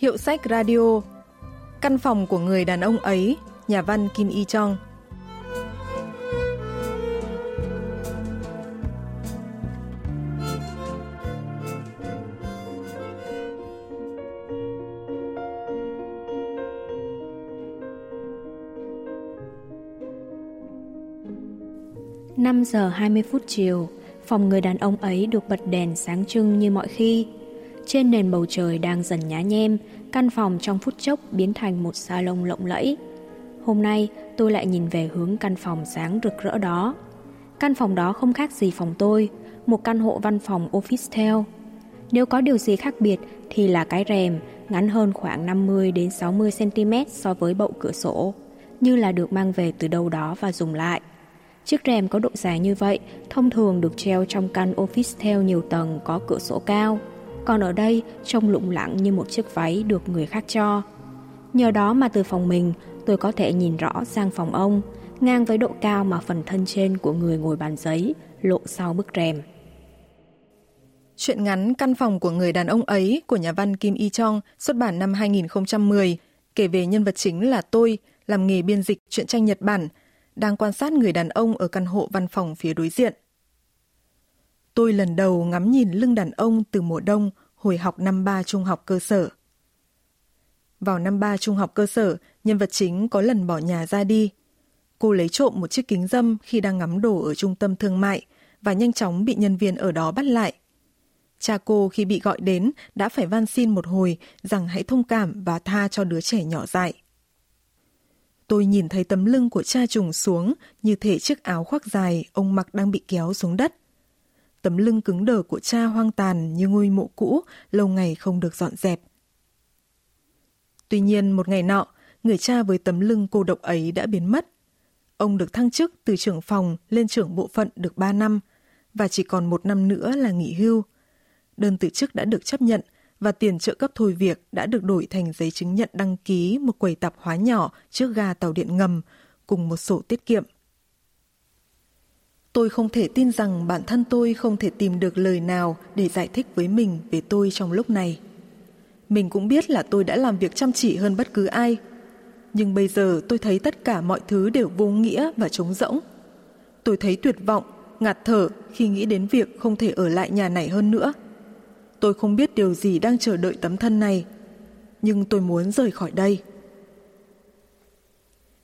Hiệu sách radio Căn phòng của người đàn ông ấy Nhà văn Kim Y Chong Năm giờ 20 phút chiều, phòng người đàn ông ấy được bật đèn sáng trưng như mọi khi. Trên nền bầu trời đang dần nhá nhem, căn phòng trong phút chốc biến thành một salon lộng lẫy. Hôm nay tôi lại nhìn về hướng căn phòng sáng rực rỡ đó. Căn phòng đó không khác gì phòng tôi, một căn hộ văn phòng office theo. Nếu có điều gì khác biệt thì là cái rèm ngắn hơn khoảng 50 đến 60 cm so với bậu cửa sổ, như là được mang về từ đâu đó và dùng lại. Chiếc rèm có độ dài như vậy thông thường được treo trong căn office theo nhiều tầng có cửa sổ cao còn ở đây trông lụng lặng như một chiếc váy được người khác cho. Nhờ đó mà từ phòng mình, tôi có thể nhìn rõ sang phòng ông, ngang với độ cao mà phần thân trên của người ngồi bàn giấy lộ sau bức rèm. Chuyện ngắn Căn phòng của người đàn ông ấy của nhà văn Kim Y Chong xuất bản năm 2010 kể về nhân vật chính là tôi làm nghề biên dịch truyện tranh Nhật Bản đang quan sát người đàn ông ở căn hộ văn phòng phía đối diện. Tôi lần đầu ngắm nhìn lưng đàn ông từ mùa đông hồi học năm ba trung học cơ sở. Vào năm ba trung học cơ sở, nhân vật chính có lần bỏ nhà ra đi. Cô lấy trộm một chiếc kính dâm khi đang ngắm đồ ở trung tâm thương mại và nhanh chóng bị nhân viên ở đó bắt lại. Cha cô khi bị gọi đến đã phải van xin một hồi rằng hãy thông cảm và tha cho đứa trẻ nhỏ dại. Tôi nhìn thấy tấm lưng của cha trùng xuống như thể chiếc áo khoác dài ông mặc đang bị kéo xuống đất. Tấm lưng cứng đờ của cha hoang tàn như ngôi mộ cũ, lâu ngày không được dọn dẹp. Tuy nhiên một ngày nọ, người cha với tấm lưng cô độc ấy đã biến mất. Ông được thăng chức từ trưởng phòng lên trưởng bộ phận được 3 năm và chỉ còn một năm nữa là nghỉ hưu. Đơn từ chức đã được chấp nhận và tiền trợ cấp thôi việc đã được đổi thành giấy chứng nhận đăng ký một quầy tạp hóa nhỏ trước ga tàu điện ngầm cùng một sổ tiết kiệm. Tôi không thể tin rằng bản thân tôi không thể tìm được lời nào để giải thích với mình về tôi trong lúc này. Mình cũng biết là tôi đã làm việc chăm chỉ hơn bất cứ ai. Nhưng bây giờ tôi thấy tất cả mọi thứ đều vô nghĩa và trống rỗng. Tôi thấy tuyệt vọng, ngạt thở khi nghĩ đến việc không thể ở lại nhà này hơn nữa. Tôi không biết điều gì đang chờ đợi tấm thân này, nhưng tôi muốn rời khỏi đây.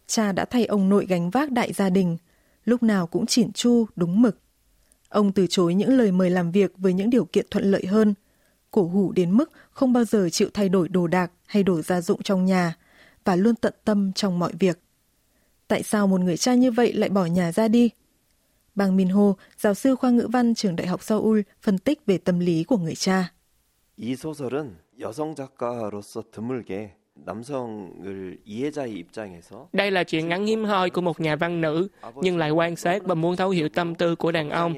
Cha đã thay ông nội gánh vác đại gia đình, lúc nào cũng chỉn chu, đúng mực. Ông từ chối những lời mời làm việc với những điều kiện thuận lợi hơn. Cổ hủ đến mức không bao giờ chịu thay đổi đồ đạc hay đổi gia dụng trong nhà và luôn tận tâm trong mọi việc. Tại sao một người cha như vậy lại bỏ nhà ra đi? Bang Min Ho, giáo sư khoa ngữ văn trường Đại học Seoul, phân tích về tâm lý của người cha. 이 소설은 여성 작가로서 드물게 đây là chuyện ngắn hiếm hoi của một nhà văn nữ, nhưng lại quan sát và muốn thấu hiểu tâm tư của đàn ông.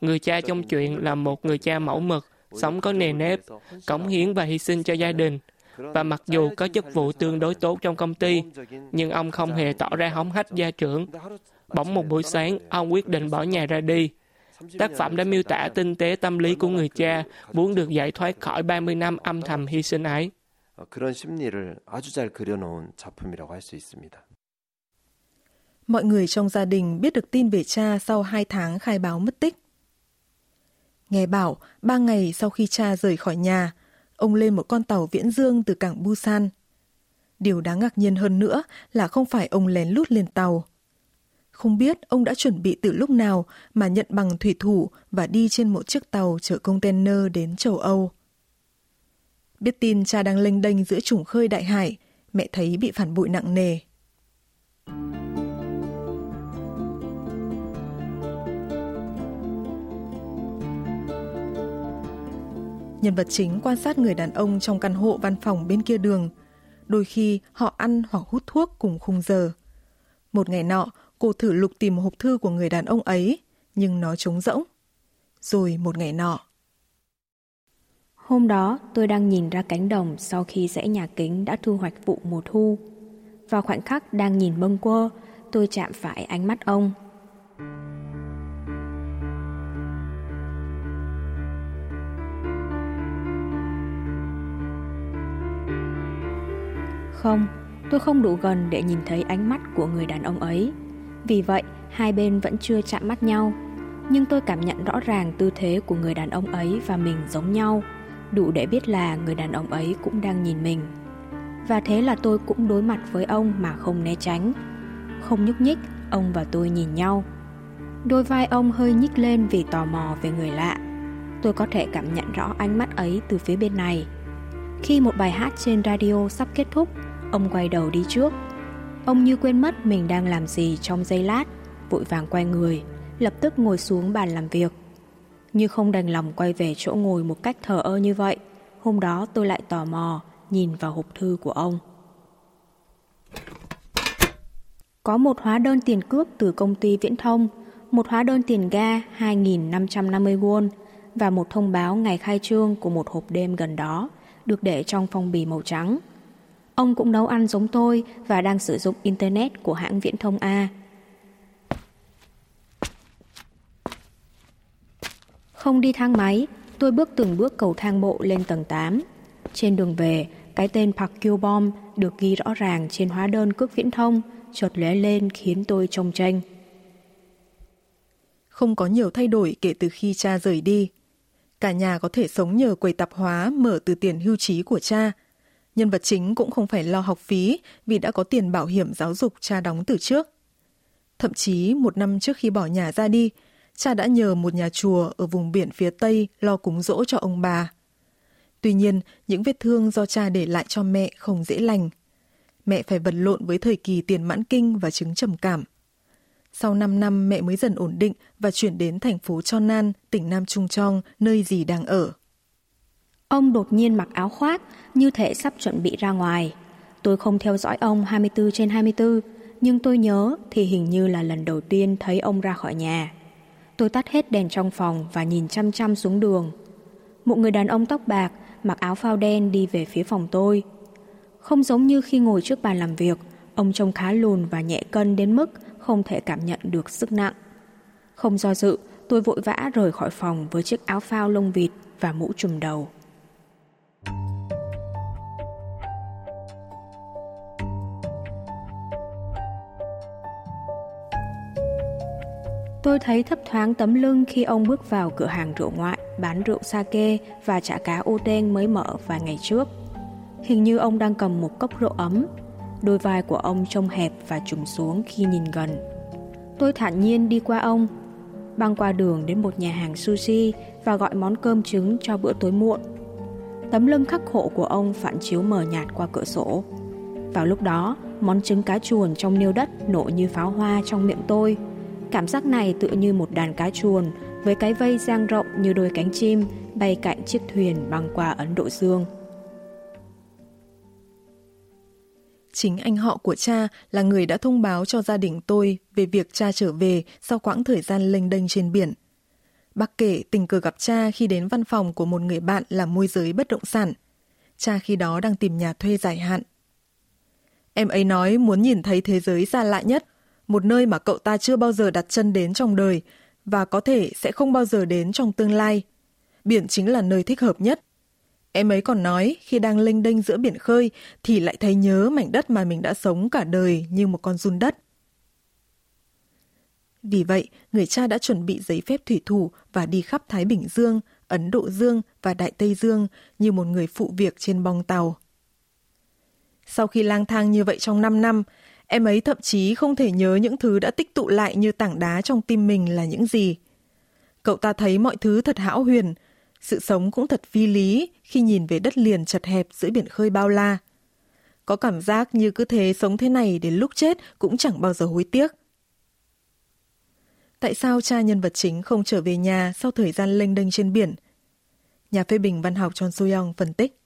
Người cha trong chuyện là một người cha mẫu mực, sống có nề nếp, cống hiến và hy sinh cho gia đình. Và mặc dù có chức vụ tương đối tốt trong công ty, nhưng ông không hề tỏ ra hóng hách gia trưởng. Bỗng một buổi sáng, ông quyết định bỏ nhà ra đi. Tác phẩm đã miêu tả tinh tế tâm lý của người cha, muốn được giải thoát khỏi 30 năm âm thầm hy sinh ấy. 그런 심리를 아주 잘 그려놓은 작품이라고 할 있습니다. Mọi người trong gia đình biết được tin về cha sau hai tháng khai báo mất tích. Nghe bảo, ba ngày sau khi cha rời khỏi nhà, ông lên một con tàu viễn dương từ cảng Busan. Điều đáng ngạc nhiên hơn nữa là không phải ông lén lút lên tàu. Không biết ông đã chuẩn bị từ lúc nào mà nhận bằng thủy thủ và đi trên một chiếc tàu chở container đến châu Âu. Biết tin cha đang lênh đênh giữa chủng khơi đại hải, mẹ thấy bị phản bội nặng nề. Nhân vật chính quan sát người đàn ông trong căn hộ văn phòng bên kia đường. Đôi khi họ ăn hoặc hút thuốc cùng khung giờ. Một ngày nọ, cô thử lục tìm hộp thư của người đàn ông ấy, nhưng nó trống rỗng. Rồi một ngày nọ, Hôm đó tôi đang nhìn ra cánh đồng sau khi rẽ nhà kính đã thu hoạch vụ mùa thu. Vào khoảnh khắc đang nhìn bâng quơ, tôi chạm phải ánh mắt ông. không, tôi không đủ gần để nhìn thấy ánh mắt của người đàn ông ấy. Vì vậy, hai bên vẫn chưa chạm mắt nhau. Nhưng tôi cảm nhận rõ ràng tư thế của người đàn ông ấy và mình giống nhau, đủ để biết là người đàn ông ấy cũng đang nhìn mình. Và thế là tôi cũng đối mặt với ông mà không né tránh. Không nhúc nhích, ông và tôi nhìn nhau. Đôi vai ông hơi nhích lên vì tò mò về người lạ. Tôi có thể cảm nhận rõ ánh mắt ấy từ phía bên này. Khi một bài hát trên radio sắp kết thúc, ông quay đầu đi trước. Ông như quên mất mình đang làm gì trong giây lát, vội vàng quay người, lập tức ngồi xuống bàn làm việc. Như không đành lòng quay về chỗ ngồi một cách thờ ơ như vậy, hôm đó tôi lại tò mò nhìn vào hộp thư của ông. Có một hóa đơn tiền cước từ công ty viễn thông, một hóa đơn tiền ga 2.550 won và một thông báo ngày khai trương của một hộp đêm gần đó được để trong phong bì màu trắng. Ông cũng nấu ăn giống tôi và đang sử dụng Internet của hãng viễn thông A. Không đi thang máy, tôi bước từng bước cầu thang bộ lên tầng 8. Trên đường về, cái tên Park Kyo Bom được ghi rõ ràng trên hóa đơn cước viễn thông, chợt lóe lên khiến tôi trông tranh. Không có nhiều thay đổi kể từ khi cha rời đi. Cả nhà có thể sống nhờ quầy tạp hóa mở từ tiền hưu trí của cha. Nhân vật chính cũng không phải lo học phí vì đã có tiền bảo hiểm giáo dục cha đóng từ trước. Thậm chí một năm trước khi bỏ nhà ra đi, cha đã nhờ một nhà chùa ở vùng biển phía Tây lo cúng dỗ cho ông bà. Tuy nhiên, những vết thương do cha để lại cho mẹ không dễ lành. Mẹ phải vật lộn với thời kỳ tiền mãn kinh và chứng trầm cảm. Sau 5 năm mẹ mới dần ổn định và chuyển đến thành phố Chonan, tỉnh Nam Trung Trong, nơi dì đang ở. Ông đột nhiên mặc áo khoác, như thể sắp chuẩn bị ra ngoài. Tôi không theo dõi ông 24 trên 24, nhưng tôi nhớ thì hình như là lần đầu tiên thấy ông ra khỏi nhà. Tôi tắt hết đèn trong phòng và nhìn chăm chăm xuống đường. Một người đàn ông tóc bạc, mặc áo phao đen đi về phía phòng tôi. Không giống như khi ngồi trước bàn làm việc, ông trông khá lùn và nhẹ cân đến mức không thể cảm nhận được sức nặng. Không do dự, tôi vội vã rời khỏi phòng với chiếc áo phao lông vịt và mũ trùm đầu. Tôi thấy thấp thoáng tấm lưng khi ông bước vào cửa hàng rượu ngoại bán rượu sake và chả cá ô tên mới mở vài ngày trước. Hình như ông đang cầm một cốc rượu ấm. Đôi vai của ông trông hẹp và trùng xuống khi nhìn gần. Tôi thản nhiên đi qua ông, băng qua đường đến một nhà hàng sushi và gọi món cơm trứng cho bữa tối muộn. Tấm lưng khắc khổ của ông phản chiếu mờ nhạt qua cửa sổ. Vào lúc đó, món trứng cá chuồn trong niêu đất nổ như pháo hoa trong miệng tôi. Cảm giác này tựa như một đàn cá chuồn với cái vây dang rộng như đôi cánh chim bay cạnh chiếc thuyền băng qua Ấn Độ Dương. Chính anh họ của cha là người đã thông báo cho gia đình tôi về việc cha trở về sau quãng thời gian lênh đênh trên biển. Bác kể tình cờ gặp cha khi đến văn phòng của một người bạn làm môi giới bất động sản. Cha khi đó đang tìm nhà thuê dài hạn. Em ấy nói muốn nhìn thấy thế giới xa lạ nhất, một nơi mà cậu ta chưa bao giờ đặt chân đến trong đời và có thể sẽ không bao giờ đến trong tương lai. Biển chính là nơi thích hợp nhất. Em ấy còn nói khi đang lênh đênh giữa biển khơi thì lại thấy nhớ mảnh đất mà mình đã sống cả đời như một con run đất. Vì vậy, người cha đã chuẩn bị giấy phép thủy thủ và đi khắp Thái Bình Dương, Ấn Độ Dương và Đại Tây Dương như một người phụ việc trên bong tàu. Sau khi lang thang như vậy trong 5 năm, em ấy thậm chí không thể nhớ những thứ đã tích tụ lại như tảng đá trong tim mình là những gì. Cậu ta thấy mọi thứ thật hão huyền, sự sống cũng thật phi lý khi nhìn về đất liền chật hẹp giữa biển khơi bao la. Có cảm giác như cứ thế sống thế này đến lúc chết cũng chẳng bao giờ hối tiếc. Tại sao cha nhân vật chính không trở về nhà sau thời gian lênh đênh trên biển? Nhà phê bình văn học John Soo-young phân tích.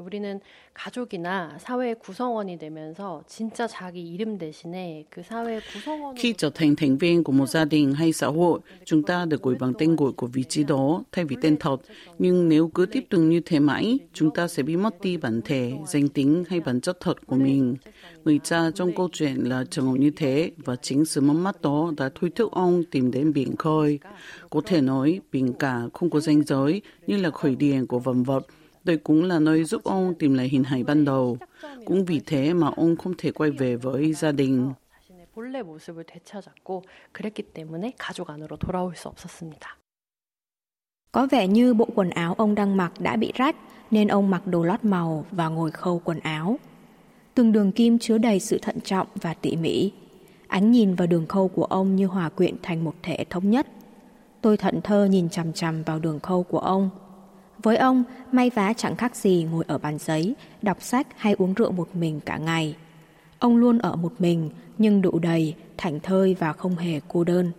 우리는 가족이나 사회의 구성원이 되면서 진짜 자기 이름 대신에 그 사회의 구성원 Khi trở thành thành viên của một gia đình hay xã hội, chúng ta được gọi bằng tên gọi của vị trí đó thay vì tên thật. Nhưng nếu cứ tiếp tục như thế mãi, chúng ta sẽ bị mất đi bản thể, danh tính hay bản chất thật của mình. Người cha trong câu chuyện là trường hợp như thế và chính sự mất mát đó đã thôi thúc ông tìm đến biển khơi. Có thể nói, biển cả không có danh giới như là khởi điểm của vần vật Đây cũng là nơi giúp ông tìm lại hình hài ban đầu. Cũng vì thế mà ông không thể quay về với gia đình. 본래 모습을 되찾았고 그랬기 때문에 가족 안으로 돌아올 수 없었습니다. Có vẻ như bộ quần áo ông đang mặc đã bị rách nên ông mặc đồ lót màu và ngồi khâu quần áo. Từng đường kim chứa đầy sự thận trọng và tỉ mỉ. Ánh nhìn vào đường khâu của ông như hòa quyện thành một thể thống nhất. Tôi thận thơ nhìn chằm chằm vào đường khâu của ông. với ông, may vá chẳng khác gì ngồi ở bàn giấy, đọc sách hay uống rượu một mình cả ngày. Ông luôn ở một mình, nhưng đủ đầy, thảnh thơi và không hề cô đơn.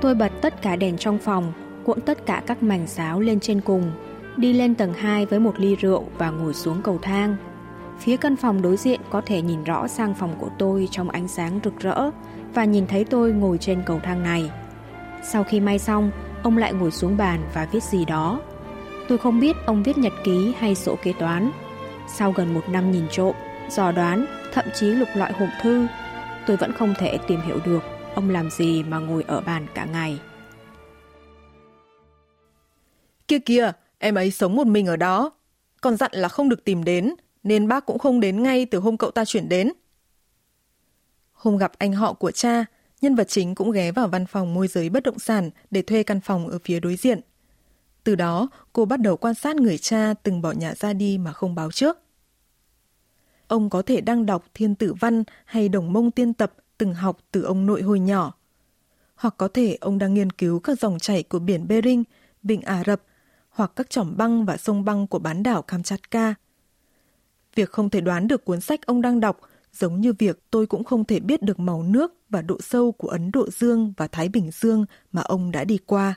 Tôi bật tất cả đèn trong phòng, cuộn tất cả các mảnh giáo lên trên cùng, đi lên tầng 2 với một ly rượu và ngồi xuống cầu thang. Phía căn phòng đối diện có thể nhìn rõ sang phòng của tôi trong ánh sáng rực rỡ và nhìn thấy tôi ngồi trên cầu thang này. Sau khi may xong, ông lại ngồi xuống bàn và viết gì đó. Tôi không biết ông viết nhật ký hay sổ kế toán. Sau gần một năm nhìn trộm, dò đoán, thậm chí lục loại hộp thư, tôi vẫn không thể tìm hiểu được ông làm gì mà ngồi ở bàn cả ngày. Kia kìa, em ấy sống một mình ở đó. Còn dặn là không được tìm đến, nên bác cũng không đến ngay từ hôm cậu ta chuyển đến. Hôm gặp anh họ của cha, nhân vật chính cũng ghé vào văn phòng môi giới bất động sản để thuê căn phòng ở phía đối diện. Từ đó, cô bắt đầu quan sát người cha từng bỏ nhà ra đi mà không báo trước. Ông có thể đang đọc thiên tử văn hay đồng mông tiên tập từng học từ ông nội hồi nhỏ. Hoặc có thể ông đang nghiên cứu các dòng chảy của biển Bering, vịnh Ả Rập, hoặc các chỏm băng và sông băng của bán đảo Kamchatka. Việc không thể đoán được cuốn sách ông đang đọc giống như việc tôi cũng không thể biết được màu nước và độ sâu của Ấn Độ Dương và Thái Bình Dương mà ông đã đi qua.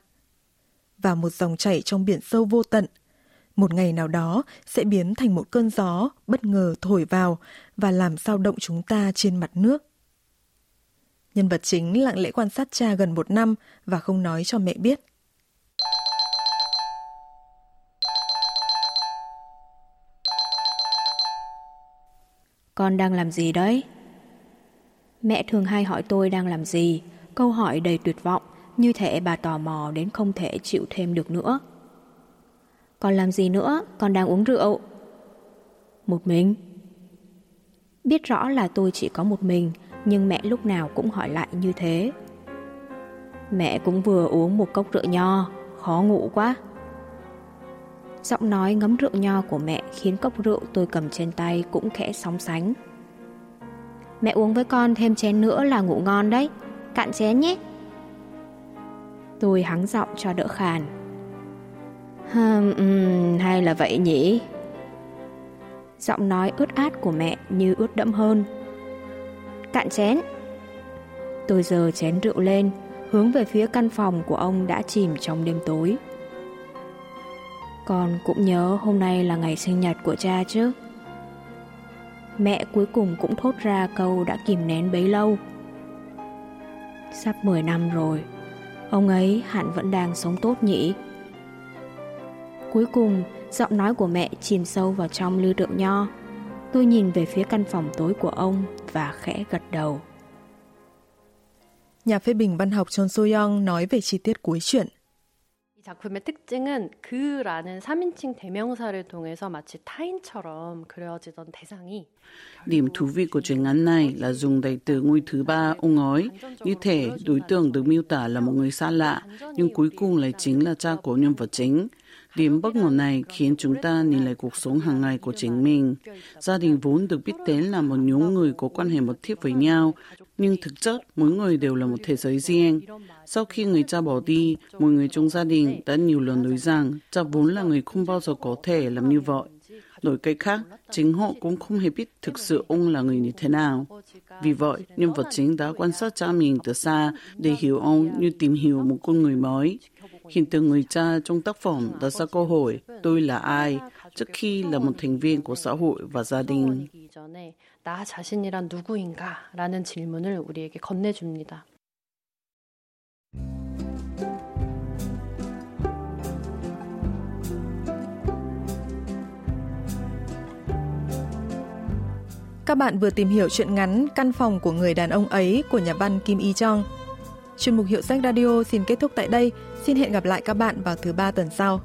Và một dòng chảy trong biển sâu vô tận, một ngày nào đó sẽ biến thành một cơn gió bất ngờ thổi vào và làm sao động chúng ta trên mặt nước. Nhân vật chính lặng lẽ quan sát cha gần một năm và không nói cho mẹ biết. Con đang làm gì đấy? Mẹ thường hay hỏi tôi đang làm gì, câu hỏi đầy tuyệt vọng, như thể bà tò mò đến không thể chịu thêm được nữa. Con làm gì nữa? Con đang uống rượu. Một mình. Biết rõ là tôi chỉ có một mình, nhưng mẹ lúc nào cũng hỏi lại như thế. Mẹ cũng vừa uống một cốc rượu nho, khó ngủ quá. Giọng nói ngấm rượu nho của mẹ khiến cốc rượu tôi cầm trên tay cũng khẽ sóng sánh. Mẹ uống với con thêm chén nữa là ngủ ngon đấy, cạn chén nhé. Tôi hắng giọng cho đỡ khàn. Hừm, um, hay là vậy nhỉ? Giọng nói ướt át của mẹ như ướt đẫm hơn. Cạn chén. Tôi giờ chén rượu lên, hướng về phía căn phòng của ông đã chìm trong đêm tối. Con cũng nhớ hôm nay là ngày sinh nhật của cha chứ. Mẹ cuối cùng cũng thốt ra câu đã kìm nén bấy lâu. Sắp 10 năm rồi, ông ấy hẳn vẫn đang sống tốt nhỉ. Cuối cùng, giọng nói của mẹ chìm sâu vào trong lưu rượu nho. Tôi nhìn về phía căn phòng tối của ông và khẽ gật đầu. Nhà phê bình văn học Chon So-young nói về chi tiết cuối chuyện. 작품의 특징은 그라는 3인칭 대명사를 통해서 마치 타인처럼 그려지던 대상이 Điểm thú vị của truyện ngắn này là dùng đầy từ ngôi thứ ba ông ấy, như thể đối tượng được miêu tả là một người xa lạ, nhưng cuối cùng lại chính là cha của nhân vật chính. Điểm bất ngờ này khiến chúng ta nhìn lại cuộc sống hàng ngày của chính mình. Gia đình vốn được biết đến là một nhóm người có quan hệ mật thiết với nhau, nhưng thực chất mỗi người đều là một thế giới riêng. Sau khi người cha bỏ đi, mọi người trong gia đình đã nhiều lần nói rằng cha vốn là người không bao giờ có thể làm như vậy. Đổi cách khác, chính họ cũng không hề biết thực sự ông là người như thế nào. Vì vậy, nhân vật chính đã quan sát cha mình từ xa để hiểu ông như tìm hiểu một con người mới. Hiện tượng người cha trong tác phẩm đã ra câu hỏi tôi là ai trước khi là một thành viên của xã hội và gia đình. 나 자신이란 누구인가? 라는 질문을 우리에게 건네줍니다. Các bạn vừa tìm hiểu chuyện ngắn Căn phòng của người đàn ông ấy của nhà văn Kim Y Chong. Chuyên mục Hiệu sách Radio xin kết thúc tại đây. Xin hẹn gặp lại các bạn vào thứ ba tuần sau.